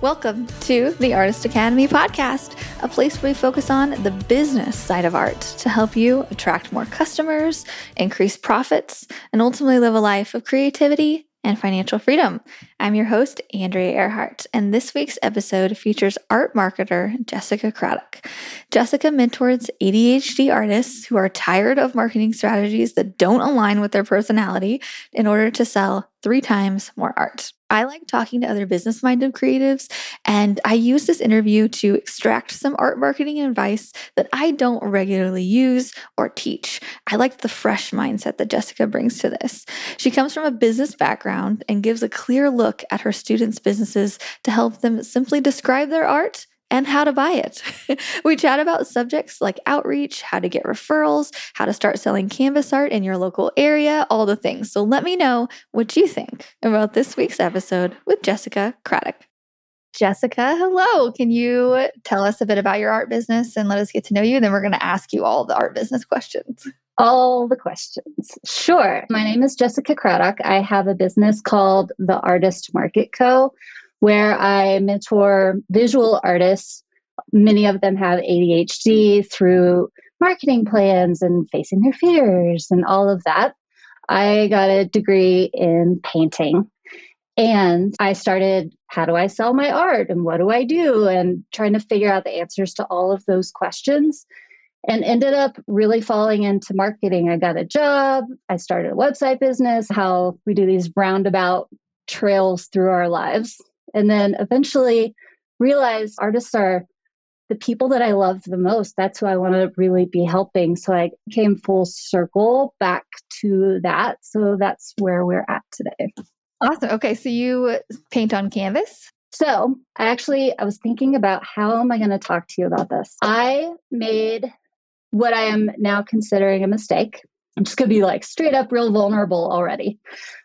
Welcome to the Artist Academy podcast, a place where we focus on the business side of art to help you attract more customers, increase profits, and ultimately live a life of creativity and financial freedom. I'm your host, Andrea Earhart, and this week's episode features art marketer Jessica Craddock. Jessica mentors ADHD artists who are tired of marketing strategies that don't align with their personality in order to sell three times more art. I like talking to other business minded creatives, and I use this interview to extract some art marketing advice that I don't regularly use or teach. I like the fresh mindset that Jessica brings to this. She comes from a business background and gives a clear look at her students' businesses to help them simply describe their art and how to buy it. we chat about subjects like outreach, how to get referrals, how to start selling canvas art in your local area, all the things. So let me know what you think about this week's episode with Jessica Craddock. Jessica, hello. Can you tell us a bit about your art business and let us get to know you? Then we're going to ask you all the art business questions. All the questions. Sure. My name is Jessica Craddock. I have a business called The Artist Market Co where I mentor visual artists. Many of them have ADHD through marketing plans and facing their fears and all of that. I got a degree in painting and I started how do I sell my art and what do I do and trying to figure out the answers to all of those questions and ended up really falling into marketing. I got a job, I started a website business, how we do these roundabout trails through our lives. And then eventually realize artists are the people that I love the most. That's who I want to really be helping. So I came full circle back to that. So that's where we're at today. Awesome. Okay. So you paint on canvas? So I actually I was thinking about how am I going to talk to you about this? I made what I am now considering a mistake. I'm just going to be like straight up real vulnerable already.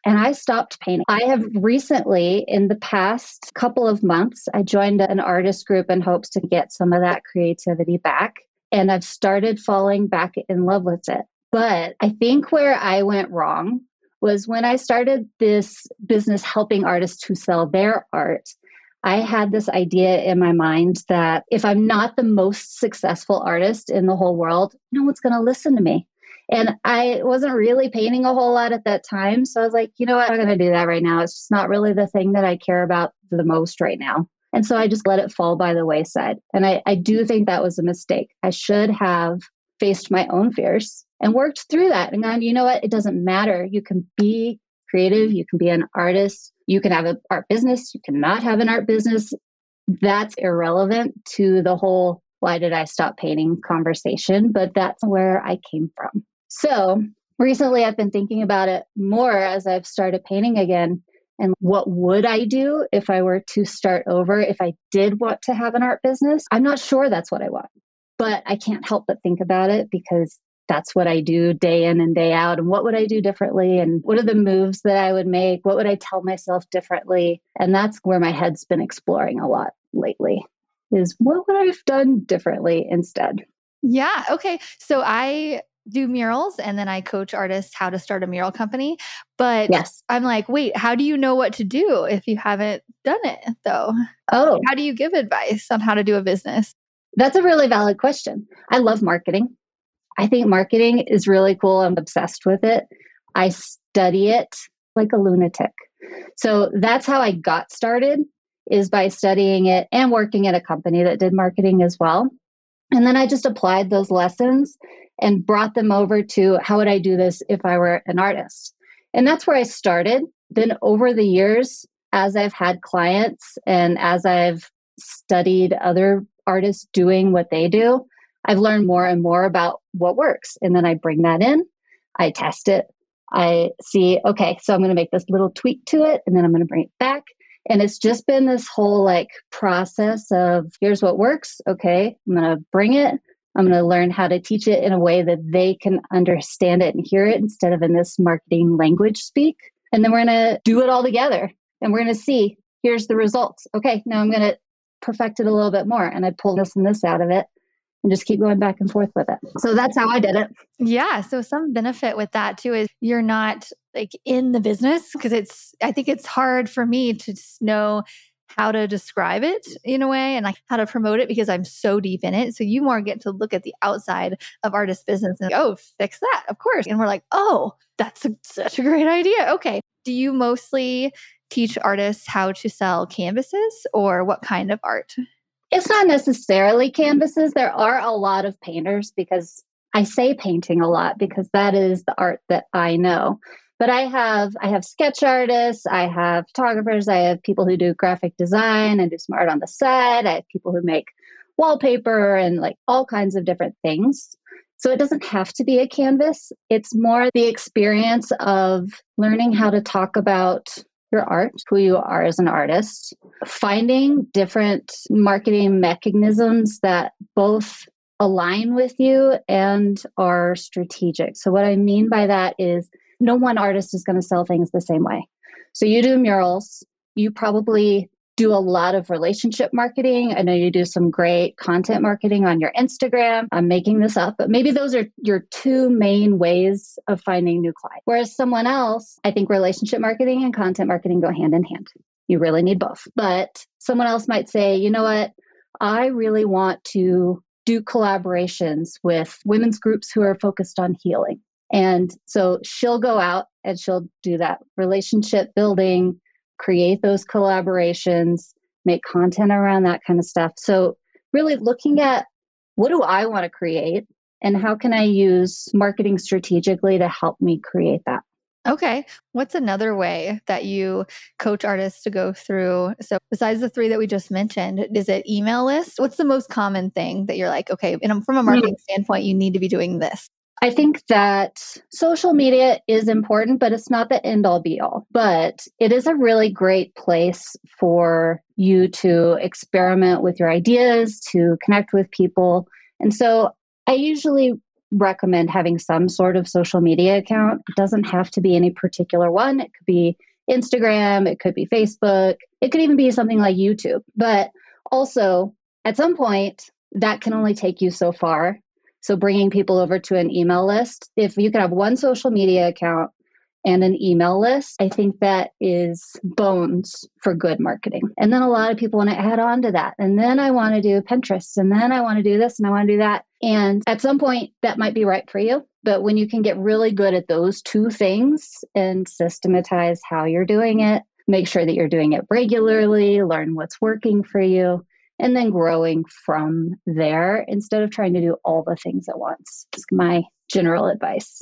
And I stopped painting. I have recently, in the past couple of months, I joined an artist group in hopes to get some of that creativity back. And I've started falling back in love with it. But I think where I went wrong was when I started this business helping artists who sell their art. I had this idea in my mind that if I'm not the most successful artist in the whole world, no one's going to listen to me. And I wasn't really painting a whole lot at that time. So I was like, you know what? I'm going to do that right now. It's just not really the thing that I care about the most right now. And so I just let it fall by the wayside. And I, I do think that was a mistake. I should have faced my own fears and worked through that and gone, you know what? It doesn't matter. You can be creative, you can be an artist, you can have an art business, you cannot have an art business. That's irrelevant to the whole why did I stop painting conversation, but that's where I came from. So recently I've been thinking about it more as I've started painting again. And what would I do if I were to start over? If I did want to have an art business, I'm not sure that's what I want, but I can't help but think about it because that's what I do day in and day out. And what would I do differently? And what are the moves that I would make? What would I tell myself differently? And that's where my head's been exploring a lot lately is what would I have done differently instead? Yeah. Okay. So I do murals and then I coach artists how to start a mural company. But yes. I'm like, wait, how do you know what to do if you haven't done it though? Oh. How do you give advice on how to do a business? That's a really valid question. I love marketing. I think marketing is really cool. I'm obsessed with it. I study it like a lunatic. So that's how I got started is by studying it and working at a company that did marketing as well. And then I just applied those lessons and brought them over to how would I do this if I were an artist? And that's where I started. Then over the years, as I've had clients and as I've studied other artists doing what they do, I've learned more and more about what works. And then I bring that in, I test it, I see, okay, so I'm going to make this little tweak to it, and then I'm going to bring it back. And it's just been this whole like process of here's what works. Okay, I'm going to bring it. I'm going to learn how to teach it in a way that they can understand it and hear it instead of in this marketing language speak. And then we're going to do it all together and we're going to see here's the results. Okay, now I'm going to perfect it a little bit more. And I pull this and this out of it and just keep going back and forth with it. So that's how I did it. Yeah. So some benefit with that too is you're not like in the business because it's, I think it's hard for me to know how to describe it in a way and like how to promote it because I'm so deep in it. So you more get to look at the outside of artist business and oh, fix that, of course. And we're like, oh, that's a, such a great idea. Okay. Do you mostly teach artists how to sell canvases or what kind of art? It's not necessarily canvases. There are a lot of painters because I say painting a lot because that is the art that I know. But I have I have sketch artists, I have photographers, I have people who do graphic design and do some art on the side. I have people who make wallpaper and like all kinds of different things. So it doesn't have to be a canvas. It's more the experience of learning how to talk about your art, who you are as an artist, finding different marketing mechanisms that both align with you and are strategic. So, what I mean by that is no one artist is going to sell things the same way. So, you do murals, you probably do a lot of relationship marketing. I know you do some great content marketing on your Instagram. I'm making this up, but maybe those are your two main ways of finding new clients. Whereas someone else, I think relationship marketing and content marketing go hand in hand. You really need both. But someone else might say, you know what? I really want to do collaborations with women's groups who are focused on healing. And so she'll go out and she'll do that relationship building, create those collaborations, make content around that kind of stuff. So, really looking at what do I want to create and how can I use marketing strategically to help me create that? Okay. What's another way that you coach artists to go through? So, besides the three that we just mentioned, is it email list? What's the most common thing that you're like, okay, and from a marketing mm-hmm. standpoint, you need to be doing this? I think that social media is important, but it's not the end all be all. But it is a really great place for you to experiment with your ideas, to connect with people. And so I usually recommend having some sort of social media account. It doesn't have to be any particular one, it could be Instagram, it could be Facebook, it could even be something like YouTube. But also, at some point, that can only take you so far. So, bringing people over to an email list, if you could have one social media account and an email list, I think that is bones for good marketing. And then a lot of people want to add on to that. And then I want to do Pinterest, and then I want to do this, and I want to do that. And at some point, that might be right for you. But when you can get really good at those two things and systematize how you're doing it, make sure that you're doing it regularly, learn what's working for you, and then growing from there instead of trying to do all the things at once. It's my general advice.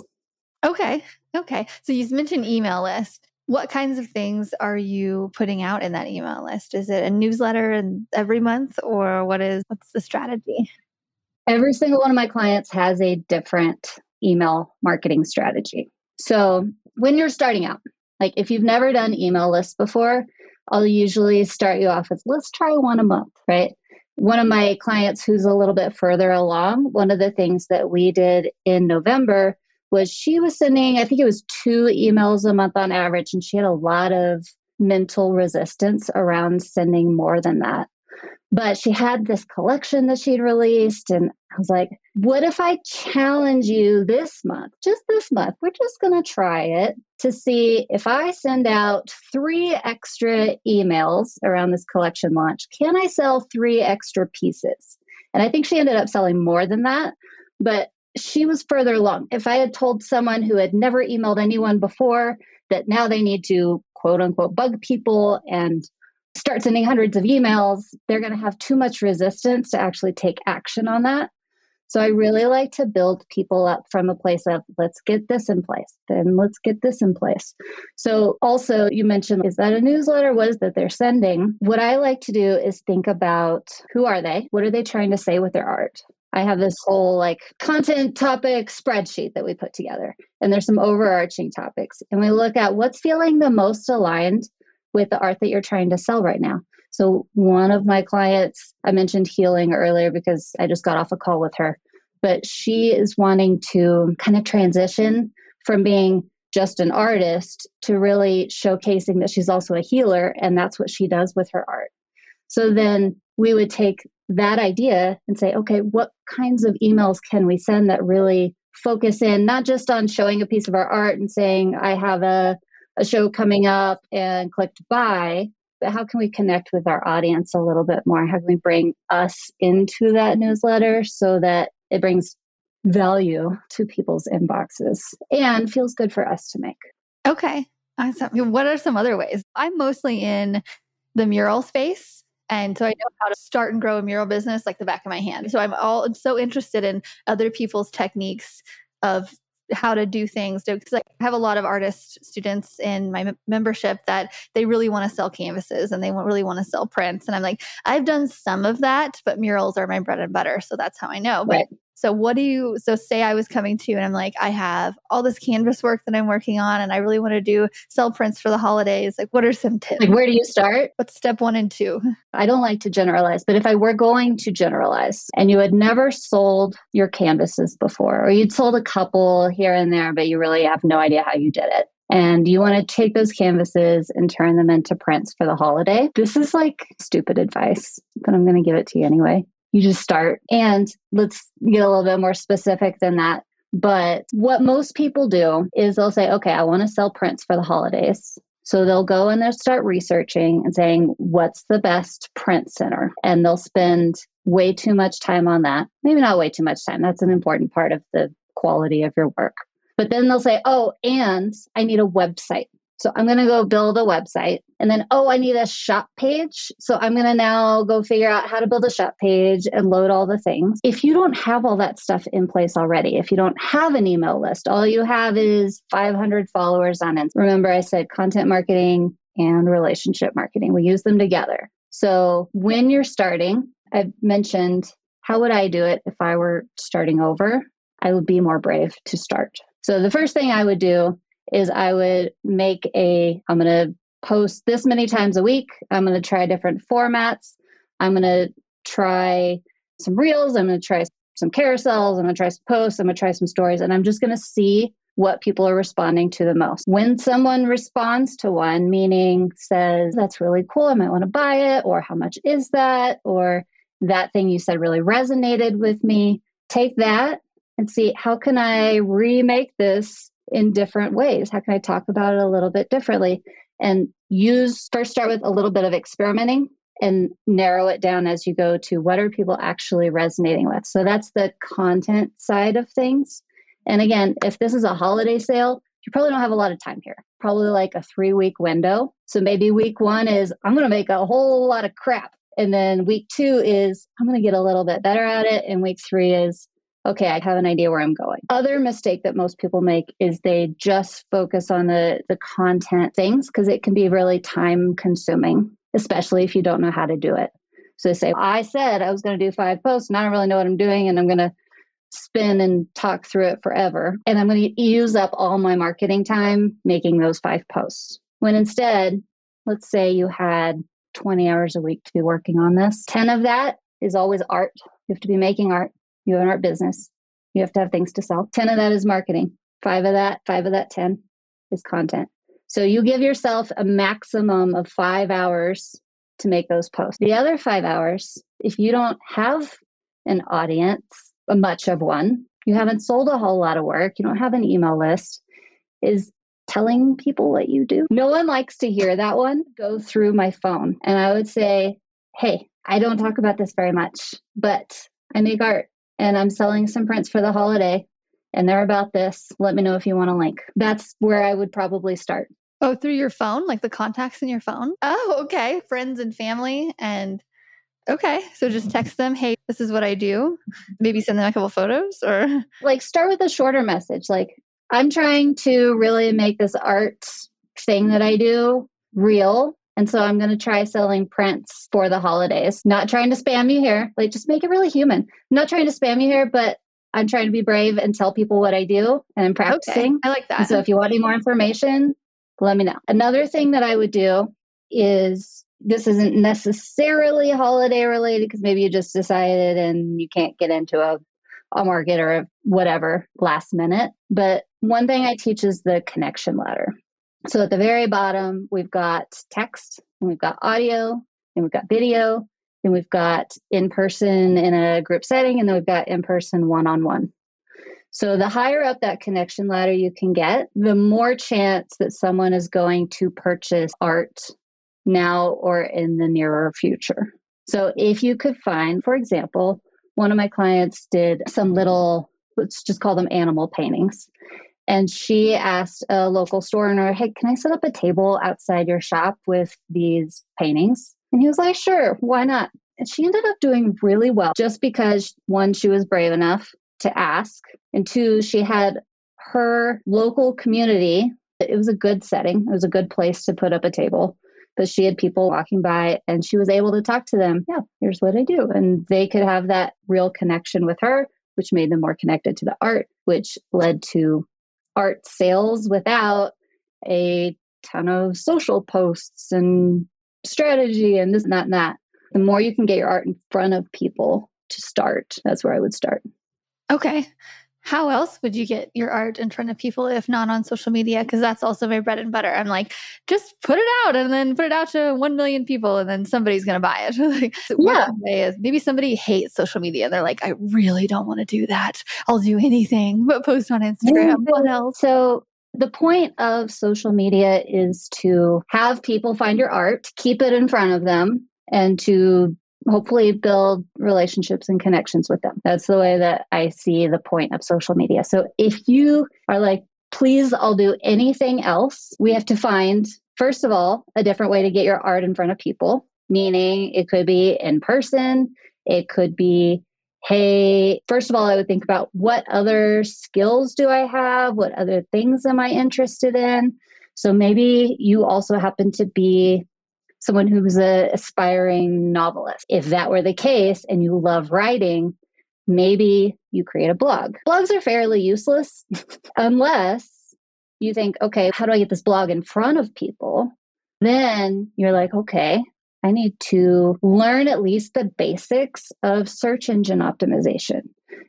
Okay. Okay. So you mentioned email list. What kinds of things are you putting out in that email list? Is it a newsletter every month or what is what's the strategy? Every single one of my clients has a different email marketing strategy. So, when you're starting out, like if you've never done email lists before, I'll usually start you off with let's try one a month, right? One of my clients who's a little bit further along, one of the things that we did in November was she was sending, I think it was two emails a month on average, and she had a lot of mental resistance around sending more than that. But she had this collection that she'd released, and I was like, what if I challenge you this month, just this month? We're just going to try it to see if I send out three extra emails around this collection launch, can I sell three extra pieces? And I think she ended up selling more than that. But she was further along. If I had told someone who had never emailed anyone before that now they need to quote unquote bug people and start sending hundreds of emails, they're going to have too much resistance to actually take action on that. So I really like to build people up from a place of let's get this in place, then let's get this in place. So also you mentioned is that a newsletter? What is that they're sending? What I like to do is think about who are they? What are they trying to say with their art? I have this whole like content topic spreadsheet that we put together, and there's some overarching topics. And we look at what's feeling the most aligned with the art that you're trying to sell right now. So, one of my clients, I mentioned healing earlier because I just got off a call with her, but she is wanting to kind of transition from being just an artist to really showcasing that she's also a healer. And that's what she does with her art. So, then we would take that idea and say, okay, what kinds of emails can we send that really focus in not just on showing a piece of our art and saying, I have a, a show coming up and clicked buy, but how can we connect with our audience a little bit more? How can we bring us into that newsletter so that it brings value to people's inboxes and feels good for us to make? Okay. Awesome. What are some other ways? I'm mostly in the mural space. And so I know how to start and grow a mural business like the back of my hand. So I'm all I'm so interested in other people's techniques of how to do things. Because I have a lot of artist students in my membership that they really want to sell canvases and they really want to sell prints. And I'm like I've done some of that but murals are my bread and butter so that's how I know. But so what do you so say I was coming to you and I'm like I have all this canvas work that I'm working on and I really want to do sell prints for the holidays. Like what are some tips? Like where do you start? What's step 1 and 2? I don't like to generalize, but if I were going to generalize and you had never sold your canvases before or you'd sold a couple here and there but you really have no idea how you did it and you want to take those canvases and turn them into prints for the holiday, this is like stupid advice, but I'm going to give it to you anyway you just start. And let's get a little bit more specific than that. But what most people do is they'll say, okay, I want to sell prints for the holidays. So they'll go and they'll start researching and saying, what's the best print center? And they'll spend way too much time on that. Maybe not way too much time. That's an important part of the quality of your work. But then they'll say, oh, and I need a website. So I'm going to go build a website. And then, oh, I need a shop page. So I'm going to now go figure out how to build a shop page and load all the things. If you don't have all that stuff in place already, if you don't have an email list, all you have is 500 followers on it. Remember, I said content marketing and relationship marketing. We use them together. So when you're starting, I've mentioned how would I do it if I were starting over? I would be more brave to start. So the first thing I would do is I would make a, I'm going to post this many times a week. I'm going to try different formats. I'm going to try some reels. I'm going to try some carousels. I'm going to try some posts. I'm going to try some stories. And I'm just going to see what people are responding to the most. When someone responds to one, meaning says, that's really cool, I might want to buy it, or how much is that, or that thing you said really resonated with me, take that and see how can I remake this in different ways? How can I talk about it a little bit differently? And use first start with a little bit of experimenting and narrow it down as you go to what are people actually resonating with. So that's the content side of things. And again, if this is a holiday sale, you probably don't have a lot of time here, probably like a three week window. So maybe week one is I'm going to make a whole lot of crap. And then week two is I'm going to get a little bit better at it. And week three is okay, I have an idea where I'm going. Other mistake that most people make is they just focus on the the content things because it can be really time consuming, especially if you don't know how to do it. So they say, I said I was going to do five posts and I don't really know what I'm doing and I'm going to spin and talk through it forever. And I'm going to use up all my marketing time making those five posts. When instead, let's say you had 20 hours a week to be working on this. 10 of that is always art. You have to be making art. You have an art business. You have to have things to sell. 10 of that is marketing. Five of that, five of that 10 is content. So you give yourself a maximum of five hours to make those posts. The other five hours, if you don't have an audience, a much of one, you haven't sold a whole lot of work, you don't have an email list, is telling people what you do. No one likes to hear that one go through my phone. And I would say, hey, I don't talk about this very much, but I make art and I'm selling some prints for the holiday and they're about this. Let me know if you want a link. That's where I would probably start. Oh, through your phone, like the contacts in your phone? Oh, okay. Friends and family. And okay. So just mm-hmm. text them, hey, this is what I do. Maybe send them a couple photos or like start with a shorter message. Like, I'm trying to really make this art thing that I do real and so I'm going to try selling prints for the holidays. Not trying to spam you here, like just make it really human. I'm not trying to spam you here, but I'm trying to be brave and tell people what I do and I'm practicing. Okay. I like that. And so if you want any more information, let me know. Another thing that I would do is this isn't necessarily holiday related because maybe you just decided and you can't get into a, a market or a whatever last minute. But one thing I teach is the connection ladder. So at the very bottom, we've got text, and we've got audio, and we've got video, and we've got in person in a group setting, and then we've got in person one on one. So the higher up that connection ladder you can get, the more chance that someone is going to purchase art now or in the nearer future. So if you could find, for example, one of my clients did some little, let's just call them animal paintings. And she asked a local store owner, Hey, can I set up a table outside your shop with these paintings? And he was like, Sure, why not? And she ended up doing really well just because one, she was brave enough to ask, and two, she had her local community. It was a good setting, it was a good place to put up a table. But she had people walking by and she was able to talk to them. Yeah, here's what I do. And they could have that real connection with her, which made them more connected to the art, which led to art sales without a ton of social posts and strategy and this and that and that. The more you can get your art in front of people to start, that's where I would start. Okay. How else would you get your art in front of people if not on social media? Because that's also my bread and butter. I'm like, just put it out and then put it out to 1 million people and then somebody's going to buy it. like, so yeah. Is, maybe somebody hates social media. They're like, I really don't want to do that. I'll do anything but post on Instagram. What else? So the point of social media is to have people find your art, keep it in front of them, and to hopefully build relationships and connections with them. That's the way that I see the point of social media. So if you are like, please, I'll do anything else, we have to find, first of all, a different way to get your art in front of people, meaning it could be in person, it could be hey, first of all, I would think about what other skills do I have? What other things am I interested in? So maybe you also happen to be someone who's an aspiring novelist. If that were the case and you love writing, maybe you create a blog. Blogs are fairly useless unless you think, okay, how do I get this blog in front of people? Then you're like, okay, I need to learn at least the basics of search engine optimization.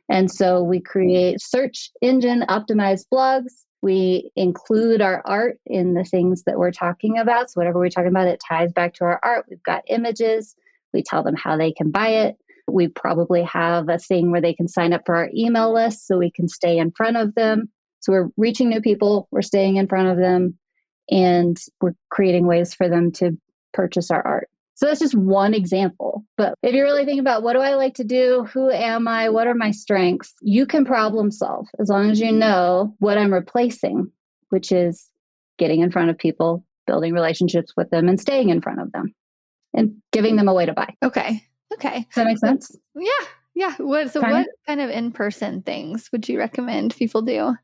And so we create search engine optimized blogs we include our art in the things that we're talking about. So, whatever we're talking about, it ties back to our art. We've got images. We tell them how they can buy it. We probably have a thing where they can sign up for our email list so we can stay in front of them. So, we're reaching new people, we're staying in front of them, and we're creating ways for them to purchase our art. So that's just one example. But if you're really thinking about what do I like to do? Who am I? What are my strengths? You can problem solve as long as you know what I'm replacing, which is getting in front of people, building relationships with them, and staying in front of them and giving them a way to buy. Okay. Okay. Does that make sense? Yeah. Yeah. What, so, kind what of? kind of in person things would you recommend people do?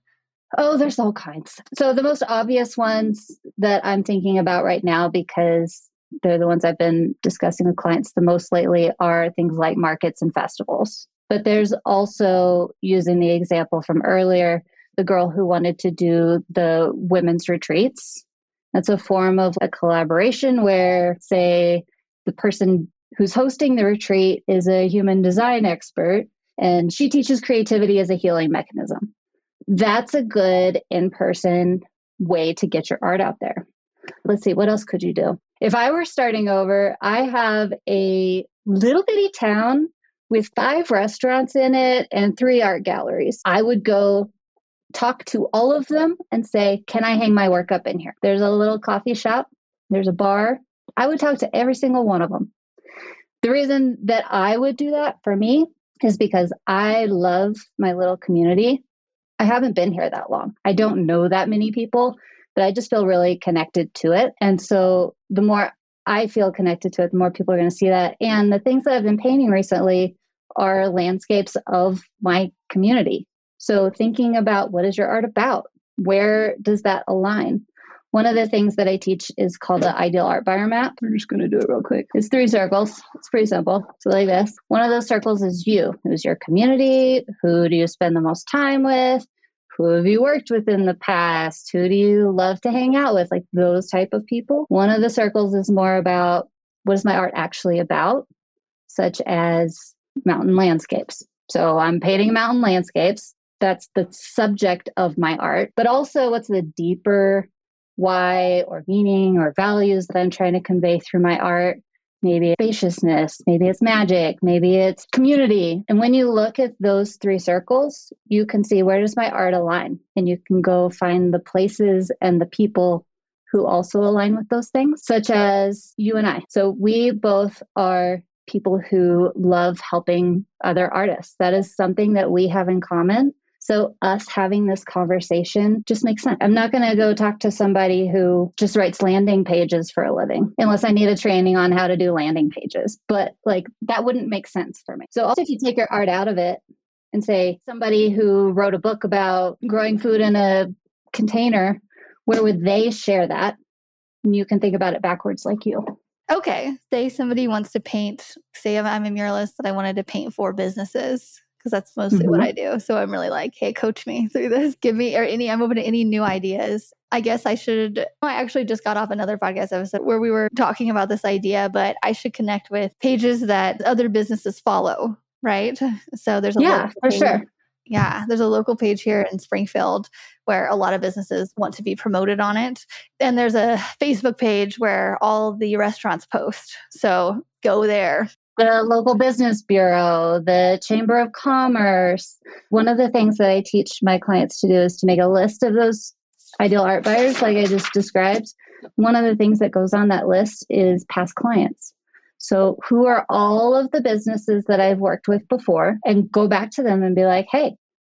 Oh, there's all kinds. So, the most obvious ones that I'm thinking about right now, because they're the ones I've been discussing with clients the most lately are things like markets and festivals. But there's also using the example from earlier, the girl who wanted to do the women's retreats. That's a form of a collaboration where, say, the person who's hosting the retreat is a human design expert and she teaches creativity as a healing mechanism. That's a good in person way to get your art out there. Let's see, what else could you do? If I were starting over, I have a little bitty town with five restaurants in it and three art galleries. I would go talk to all of them and say, Can I hang my work up in here? There's a little coffee shop, there's a bar. I would talk to every single one of them. The reason that I would do that for me is because I love my little community. I haven't been here that long. I don't know that many people but I just feel really connected to it. And so the more I feel connected to it, the more people are going to see that. And the things that I've been painting recently are landscapes of my community. So thinking about what is your art about? Where does that align? One of the things that I teach is called the ideal art buyer map. We're just going to do it real quick. It's three circles. It's pretty simple. So, like this one of those circles is you. Who's your community? Who do you spend the most time with? Who have you worked with in the past? Who do you love to hang out with? Like those type of people. One of the circles is more about what is my art actually about? Such as mountain landscapes. So i'm painting mountain landscapes. That's the subject of my art. But also what's the deeper why or meaning or values that i'm trying to convey through my art Maybe it's spaciousness, maybe it's magic, maybe it's community. And when you look at those three circles, you can see where does my art align? And you can go find the places and the people who also align with those things, such as you and I. So we both are people who love helping other artists. That is something that we have in common. So, us having this conversation just makes sense. I'm not going to go talk to somebody who just writes landing pages for a living unless I need a training on how to do landing pages. But, like, that wouldn't make sense for me. So, also, if you take your art out of it and say somebody who wrote a book about growing food in a container, where would they share that? And you can think about it backwards like you. Okay. Say somebody wants to paint, say I'm a muralist that I wanted to paint for businesses because that's mostly mm-hmm. what I do. So I'm really like, hey, coach me through this. Give me or any, I'm open to any new ideas. I guess I should. I actually just got off another podcast episode where we were talking about this idea, but I should connect with pages that other businesses follow, right? So there's a yeah, for page. sure. Yeah, there's a local page here in Springfield where a lot of businesses want to be promoted on it. And there's a Facebook page where all the restaurants post. So go there the local business bureau, the chamber of commerce. One of the things that I teach my clients to do is to make a list of those ideal art buyers, like I just described. One of the things that goes on that list is past clients. So, who are all of the businesses that I've worked with before, and go back to them and be like, hey,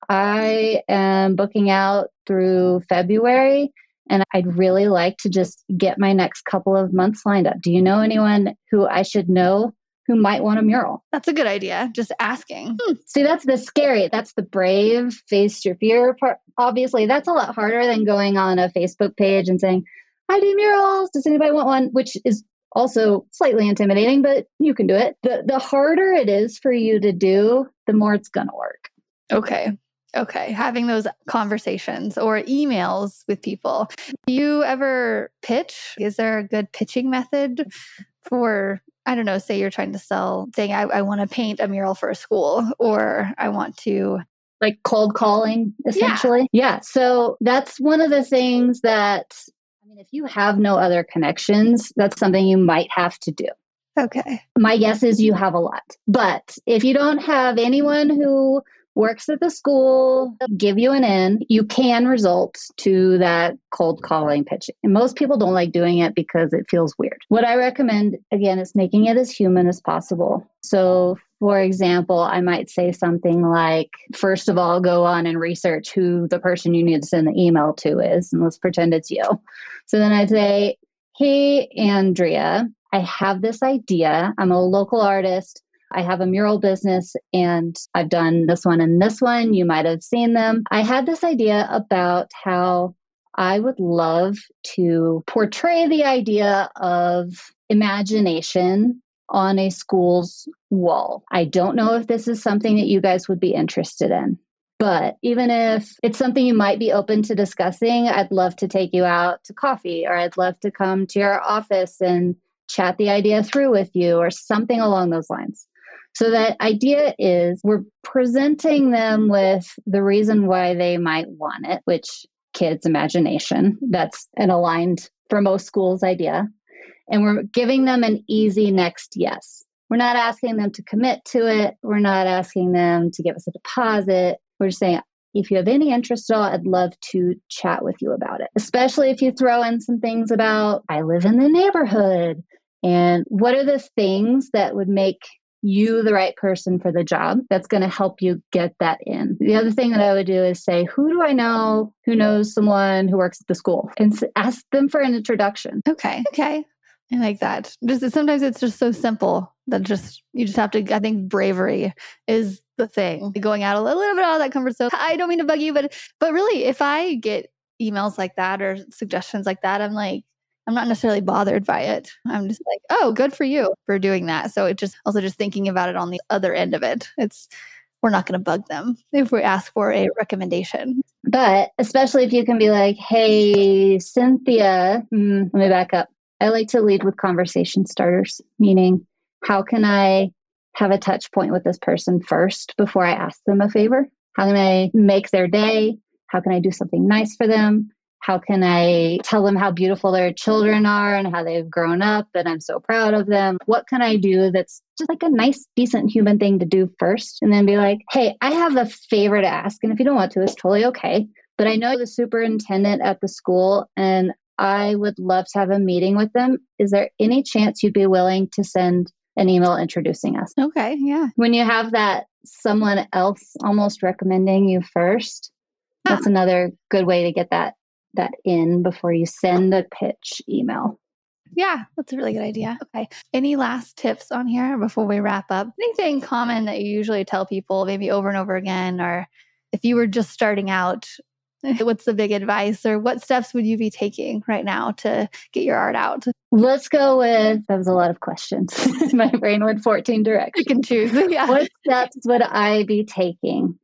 I am booking out through February and I'd really like to just get my next couple of months lined up. Do you know anyone who I should know who might want a mural. That's a good idea. Just asking. Hmm. See, that's the scary, that's the brave, face your fear part. Obviously, that's a lot harder than going on a Facebook page and saying, I do murals. Does anybody want one? Which is also slightly intimidating, but you can do it. The the harder it is for you to do, the more it's gonna work. Okay. Okay, having those conversations or emails with people. Do you ever pitch? Is there a good pitching method for I don't know, say you're trying to sell, saying, I, I want to paint a mural for a school, or I want to. Like cold calling, essentially. Yeah. yeah. So that's one of the things that, I mean, if you have no other connections, that's something you might have to do. Okay. My guess is you have a lot. But if you don't have anyone who works at the school, give you an in, you can result to that cold calling pitching. And most people don't like doing it because it feels weird. What I recommend, again, is making it as human as possible. So, for example, I might say something like, first of all, go on and research who the person you need to send the email to is, and let's pretend it's you. So then I'd say, hey, Andrea, I have this idea. I'm a local artist. I have a mural business and I've done this one and this one. You might have seen them. I had this idea about how I would love to portray the idea of imagination on a school's wall. I don't know if this is something that you guys would be interested in. But even if it's something you might be open to discussing, I'd love to take you out to coffee or I'd love to come to your office and chat the idea through with you or something along those lines. So that idea is we're presenting them with the reason why they might want it, which kids' imagination. That's an aligned for most schools idea. And we're giving them an easy next yes. We're not asking them to commit to it. We're not asking them to give us a deposit. We're just saying, if you have any interest at all, I'd love to chat with you about it. Especially if you throw in some things about, I live in the neighborhood. And what are the things that would make you the right person for the job that's going to help you get that in. The other thing that I would do is say, who do I know who knows someone who works at the school? And ask them for an introduction. Okay. Okay. I like that. Just sometimes it's just so simple that just you just have to I think bravery is the thing. Mm-hmm. Going out a little, little bit out of that comfort zone. I don't mean to bug you, but but really if I get emails like that or suggestions like that, I'm like, I'm not necessarily bothered by it. I'm just like, oh, good for you for doing that. So it just also just thinking about it on the other end of it. It's we're not going to bug them if we ask for a recommendation. But especially if you can be like, hey, Cynthia, mm, let me back up. I like to lead with conversation starters, meaning, how can I have a touch point with this person first before I ask them a favor? How can I make their day? How can I do something nice for them? How can I tell them how beautiful their children are and how they've grown up and I'm so proud of them? What can I do that's just like a nice, decent human thing to do first? And then be like, hey, I have a favor to ask. And if you don't want to, it's totally okay. But I know the superintendent at the school and I would love to have a meeting with them. Is there any chance you'd be willing to send an email introducing us? Okay, yeah. When you have that someone else almost recommending you first, that's another good way to get that that in before you send the pitch email. Yeah, that's a really good idea. Okay. Any last tips on here before we wrap up? Anything common that you usually tell people, maybe over and over again, or if you were just starting out, what's the big advice, or what steps would you be taking right now to get your art out? Let's go with that was a lot of questions. My brain went 14 directions. You can choose. Yeah. What steps would I be taking?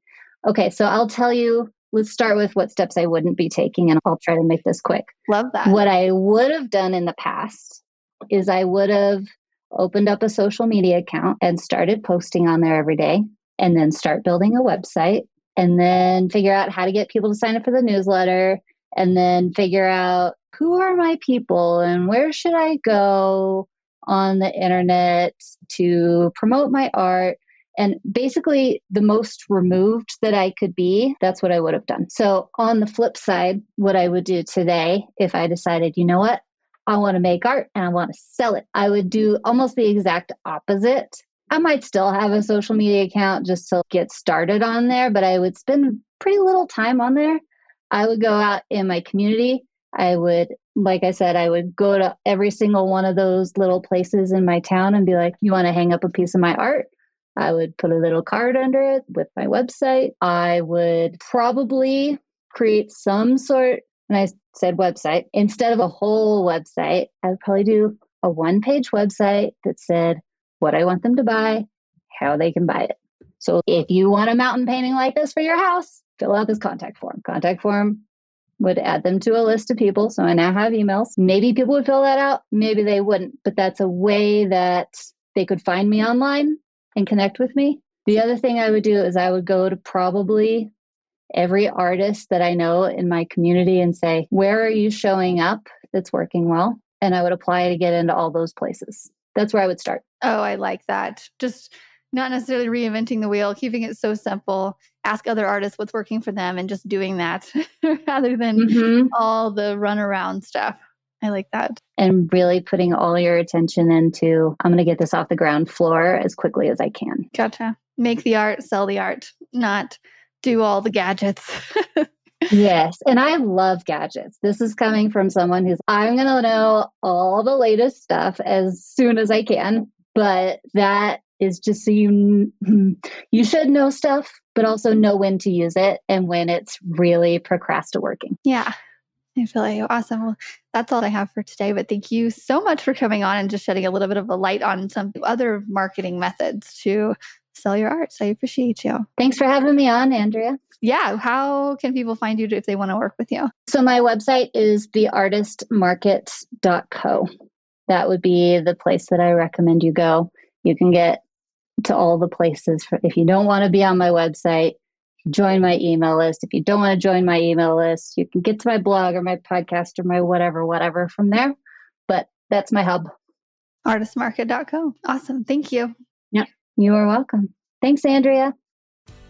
Okay, so I'll tell you let's start with what steps I wouldn't be taking, and I'll try to make this quick. Love that. What I would have done in the past is I would have opened up a social media account and started posting on there every day, and then start building a website, and then figure out how to get people to sign up for the newsletter, and then figure out who are my people and where should I go on the internet to promote my art and basically, the most removed that I could be, that's what I would have done. So, on the flip side, what I would do today, if I decided, you know what, I want to make art and I want to sell it, I would do almost the exact opposite. I might still have a social media account just to get started on there, but I would spend pretty little time on there. I would go out in my community. I would, like I said, I would go to every single one of those little places in my town and be like, You want to hang up a piece of my art? I would put a little card under it with my website. I would probably create some sort, and I said website, instead of a whole website, I would probably do a one page website that said what I want them to buy, how they can buy it. So if you want a mountain painting like this for your house, fill out this contact form. Contact form would add them to a list of people. So I now have emails. Maybe people would fill that out, maybe they wouldn't, but that's a way that they could find me online and connect with me. The other thing I would do is I would go to probably every artist that I know in my community and say, Where are you showing up that's working well? And I would apply to get into all those places. That's where I would start. Oh, I like that. Just not necessarily reinventing the wheel, keeping it so simple. Ask other artists what's working for them and just doing that rather than mm-hmm. all the runaround stuff. I like that. And really putting all your attention into, I'm going to get this off the ground floor as quickly as I can. Gotcha. Make the art, sell the art, not do all the gadgets. yes. And I love gadgets. This is coming from someone who's, I'm going to know all the latest stuff as soon as I can. But that is just so you hmm, you should know stuff but also know when to use it and when it's really procrastinating yeah I feel like awesome. Well, that's all I have for today. But thank you so much for coming on and just shedding a little bit of a light on some other marketing methods to sell your art. So I appreciate you. Thanks for having me on, Andrea. Yeah. How can people find you if they want to work with you? So my website is theartistmarket.co. That would be the place that I recommend you go. You can get to all the places. For, if you don't want to be on my website, join my email list. If you don't want to join my email list, you can get to my blog or my podcast or my whatever, whatever from there. But that's my hub. Artistmarket.co. Awesome. Thank you. Yeah, you are welcome. Thanks, Andrea.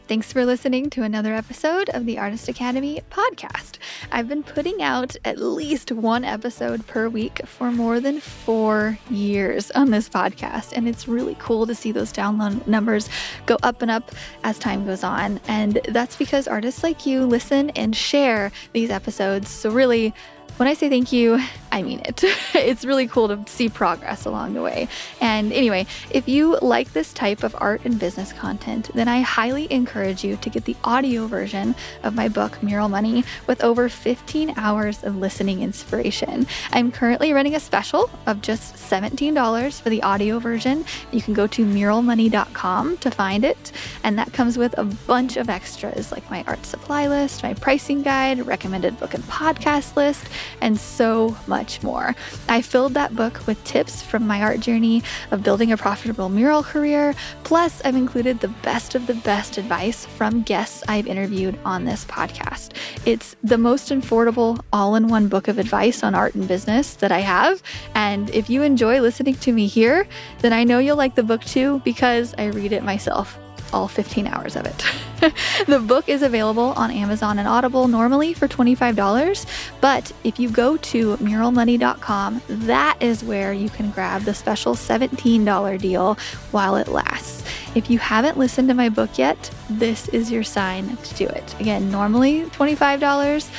Thanks for listening to another episode of the Artist Academy podcast. I've been putting out at least one episode per week for more than four years on this podcast, and it's really cool to see those download numbers go up and up as time goes on. And that's because artists like you listen and share these episodes. So, really, when I say thank you, I mean it. it's really cool to see progress along the way. And anyway, if you like this type of art and business content, then I highly encourage you to get the audio version of my book, Mural Money, with over 15 hours of listening inspiration. I'm currently running a special of just $17 for the audio version. You can go to muralmoney.com to find it. And that comes with a bunch of extras like my art supply list, my pricing guide, recommended book and podcast list and so much more. I filled that book with tips from my art journey of building a profitable mural career. Plus, I've included the best of the best advice from guests I've interviewed on this podcast. It's the most affordable all in one book of advice on art and business that I have. And if you enjoy listening to me here, then I know you'll like the book too because I read it myself, all 15 hours of it. the book is available on Amazon and Audible normally for $25, but if you go to muralmoney.com, that is where you can grab the special $17 deal while it lasts. If you haven't listened to my book yet, this is your sign to do it. Again, normally $25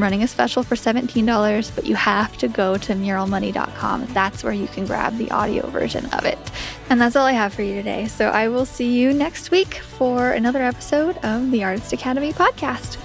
running a special for $17, but you have to go to muralmoney.com. That's where you can grab the audio version of it. And that's all I have for you today. So I will see you next week for another episode of the Artist Academy podcast.